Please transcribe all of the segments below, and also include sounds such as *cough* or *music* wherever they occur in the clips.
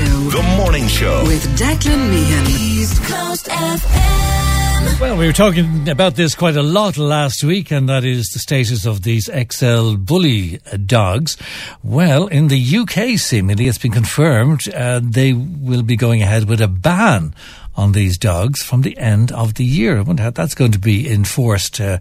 Show. The Morning Show. With Declan Meehan. East Coast FM. Well, we were talking about this quite a lot last week, and that is the status of these XL bully uh, dogs. Well, in the UK, seemingly, it's been confirmed uh, they will be going ahead with a ban on these dogs from the end of the year. I wonder how that's going to be enforced. Uh,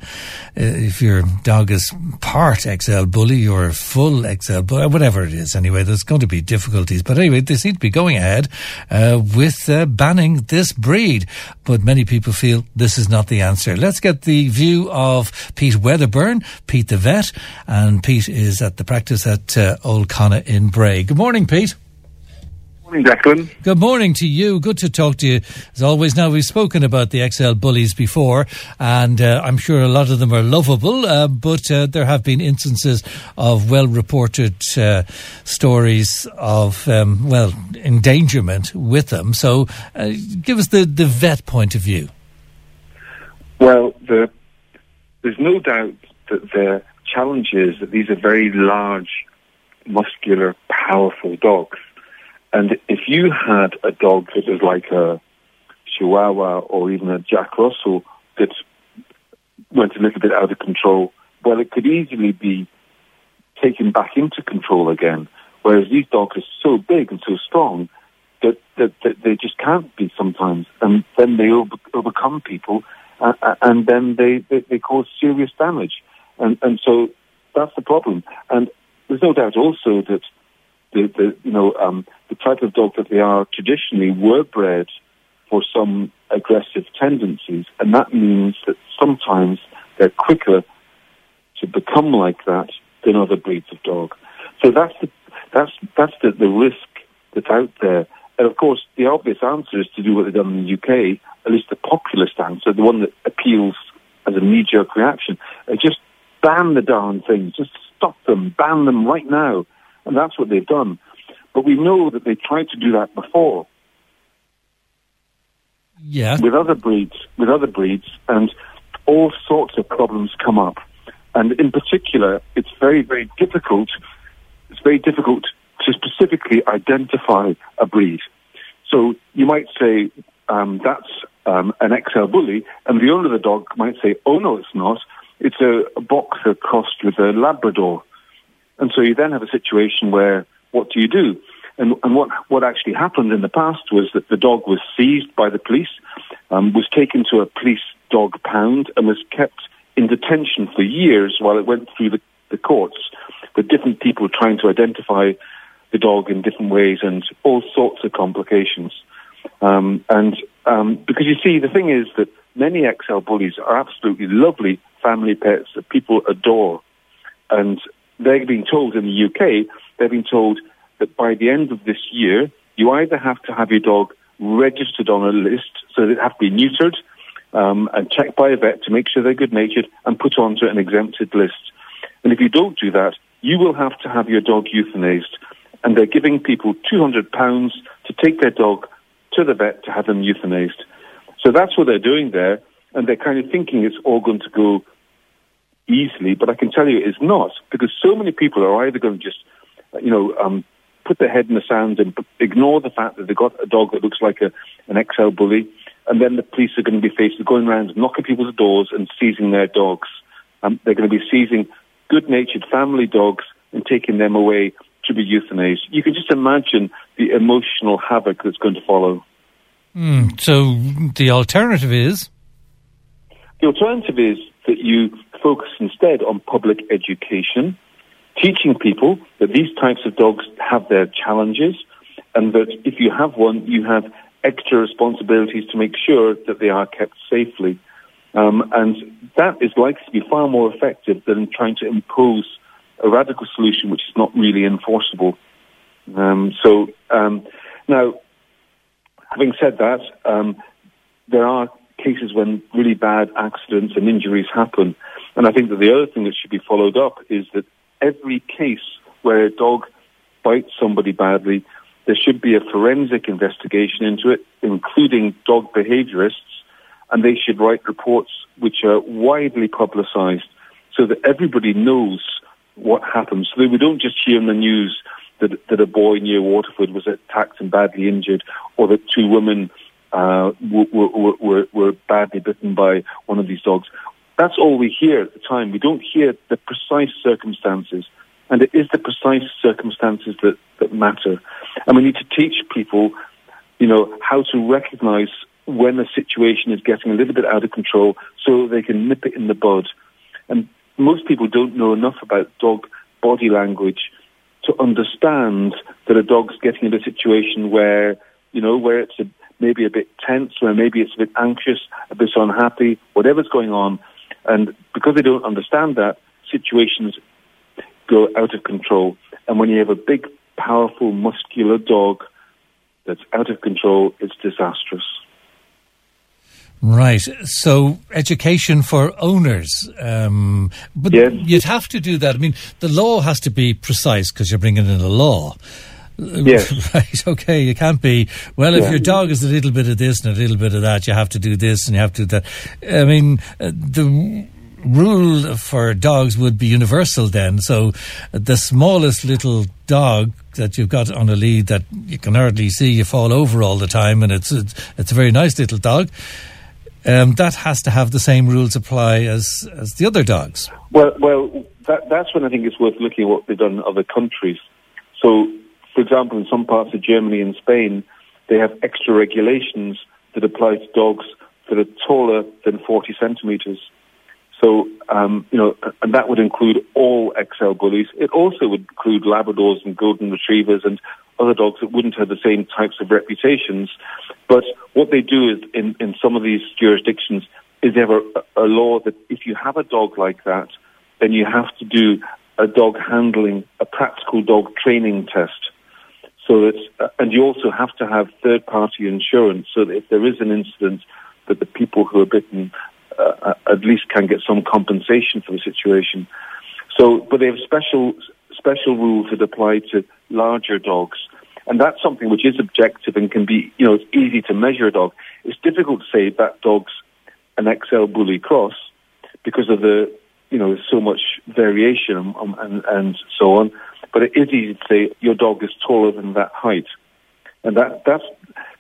uh if your dog is part XL bully or full XL bully, whatever it is. Anyway, there's going to be difficulties. But anyway, they seem to be going ahead uh, with uh, banning this breed. But many people feel this is not the answer. Let's get the view of Pete Wedderburn, Pete the vet, and Pete is at the practice at uh, Old Connaught in Bray. Good morning, Pete morning, Declan. Good morning to you. Good to talk to you. As always, now we've spoken about the XL bullies before, and uh, I'm sure a lot of them are lovable, uh, but uh, there have been instances of well reported uh, stories of, um, well, endangerment with them. So uh, give us the, the vet point of view. Well, the, there's no doubt that the challenge is that these are very large, muscular, powerful dogs and if you had a dog that was like a Chihuahua or even a Jack Russell that went a little bit out of control, well, it could easily be taken back into control again. Whereas these dogs are so big and so strong that, that, that they just can't be sometimes. And then they over, overcome people uh, uh and then they, they, they cause serious damage. And, and so that's the problem. And there's no doubt also that the, the you know um, the type of dog that they are traditionally were bred for some aggressive tendencies, and that means that sometimes they're quicker to become like that than other breeds of dog. So that's the that's that's the, the risk that's out there. And of course, the obvious answer is to do what they've done in the UK, at least the populist answer, the one that appeals as a knee-jerk reaction. Just ban the darn things. Just stop them. Ban them right now. And that's what they've done. But we know that they tried to do that before. Yeah. With other breeds, with other breeds, and all sorts of problems come up. And in particular, it's very, very difficult. It's very difficult to specifically identify a breed. So you might say um, that's um, an XL bully, and the owner of the dog might say, "Oh no, it's not. It's a, a boxer crossed with a Labrador." And so you then have a situation where what do you do? And, and what, what actually happened in the past was that the dog was seized by the police, um, was taken to a police dog pound, and was kept in detention for years while it went through the, the courts with different people trying to identify the dog in different ways and all sorts of complications. Um, and um, because you see, the thing is that many XL bullies are absolutely lovely family pets that people adore. And they're been told in the UK, they've been told that by the end of this year, you either have to have your dog registered on a list, so they have to be neutered um, and checked by a vet to make sure they're good natured and put onto an exempted list. And if you don't do that, you will have to have your dog euthanized. And they're giving people £200 to take their dog to the vet to have them euthanized. So that's what they're doing there. And they're kind of thinking it's all going to go easily, but I can tell you it's not because so many people are either going to just, you know, um, put their head in the sand and ignore the fact that they've got a dog that looks like a, an XL bully, and then the police are going to be faced with going around knocking people's doors and seizing their dogs. Um, they're going to be seizing good-natured family dogs and taking them away to be euthanized. You can just imagine the emotional havoc that's going to follow. Mm, so the alternative is? The alternative is that you focus instead on public education, teaching people that these types of dogs have their challenges and that if you have one, you have extra responsibilities to make sure that they are kept safely. Um, and that is likely to be far more effective than trying to impose a radical solution which is not really enforceable. Um, so um, now, having said that, um, there are cases when really bad accidents and injuries happen. And I think that the other thing that should be followed up is that every case where a dog bites somebody badly, there should be a forensic investigation into it, including dog behaviorists, and they should write reports which are widely publicized so that everybody knows what happens. So that we don't just hear in the news that, that a boy near Waterford was attacked and badly injured, or that two women uh, were, were, were badly bitten by one of these dogs. That's all we hear at the time. We don't hear the precise circumstances. And it is the precise circumstances that, that matter. And we need to teach people, you know, how to recognize when a situation is getting a little bit out of control so they can nip it in the bud. And most people don't know enough about dog body language to understand that a dog's getting in a situation where, you know, where it's a, maybe a bit tense, where maybe it's a bit anxious, a bit unhappy, whatever's going on. And because they don't understand that, situations go out of control. And when you have a big, powerful, muscular dog that's out of control, it's disastrous. Right. So education for owners. Um, but yes. you'd have to do that. I mean, the law has to be precise because you're bringing in a law. *laughs* Yes. right. Okay. You can't be, well, if yeah. your dog is a little bit of this and a little bit of that, you have to do this and you have to do that. I mean, uh, the rule for dogs would be universal then. So the smallest little dog that you've got on a lead that you can hardly see, you fall over all the time, and it's it's, it's a very nice little dog um, that has to have the same rules apply as, as the other dogs. Well, well, that, that's when I think it's worth looking at what they've done in other countries. So, for example, in some parts of Germany and Spain, they have extra regulations that apply to dogs that are taller than 40 centimeters. So, um, you know, and that would include all XL bullies. It also would include Labradors and Golden Retrievers and other dogs that wouldn't have the same types of reputations. But what they do is, in, in some of these jurisdictions, is they have a, a law that if you have a dog like that, then you have to do a dog handling, a practical dog training test. So uh, and you also have to have third-party insurance, so that if there is an incident, that the people who are bitten uh, uh at least can get some compensation for the situation. So, but they have special special rules that apply to larger dogs. And that's something which is objective and can be, you know, it's easy to measure a dog. It's difficult to say that dog's an XL bully cross because of the, you know, so much variation and, and, and so on. But it is easy to say your dog is taller than that height. And that, that's,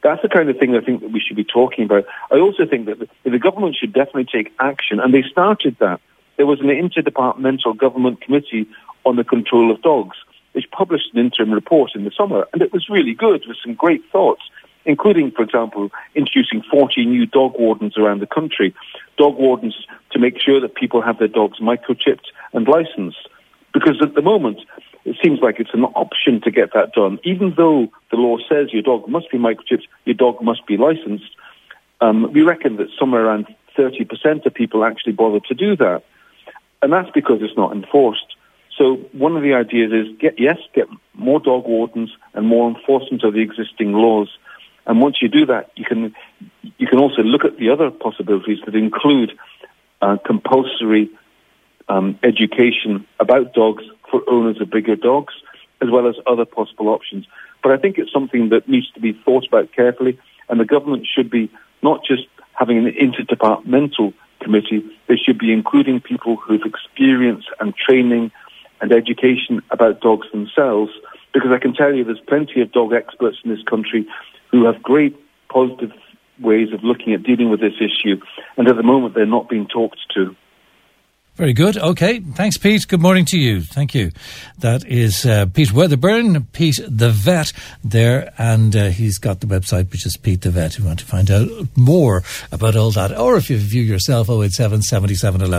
that's the kind of thing I think that we should be talking about. I also think that the, the government should definitely take action, and they started that. There was an interdepartmental government committee on the control of dogs which published an interim report in the summer, and it was really good with some great thoughts, including, for example, introducing 40 new dog wardens around the country, dog wardens to make sure that people have their dogs microchipped and licensed. Because at the moment, it seems like it's an option to get that done. Even though the law says your dog must be microchipped, your dog must be licensed, um, we reckon that somewhere around 30% of people actually bother to do that. And that's because it's not enforced. So one of the ideas is get yes, get more dog wardens and more enforcement of the existing laws. And once you do that, you can you can also look at the other possibilities that include uh, compulsory um, education about dogs for owners of bigger dogs, as well as other possible options. But I think it's something that needs to be thought about carefully, and the government should be not just having an interdepartmental committee, they should be including people who've experience and training and education about dogs themselves, because I can tell you there's plenty of dog experts in this country who have great positive ways of looking at dealing with this issue, and at the moment they're not being talked to. Very good. Okay. Thanks, Pete. Good morning to you. Thank you. That is uh, Pete Wedderburn, Pete the Vet there, and uh, he's got the website, which is Pete the Vet. If you want to find out more about all that, or if you view yourself, 087 77 11.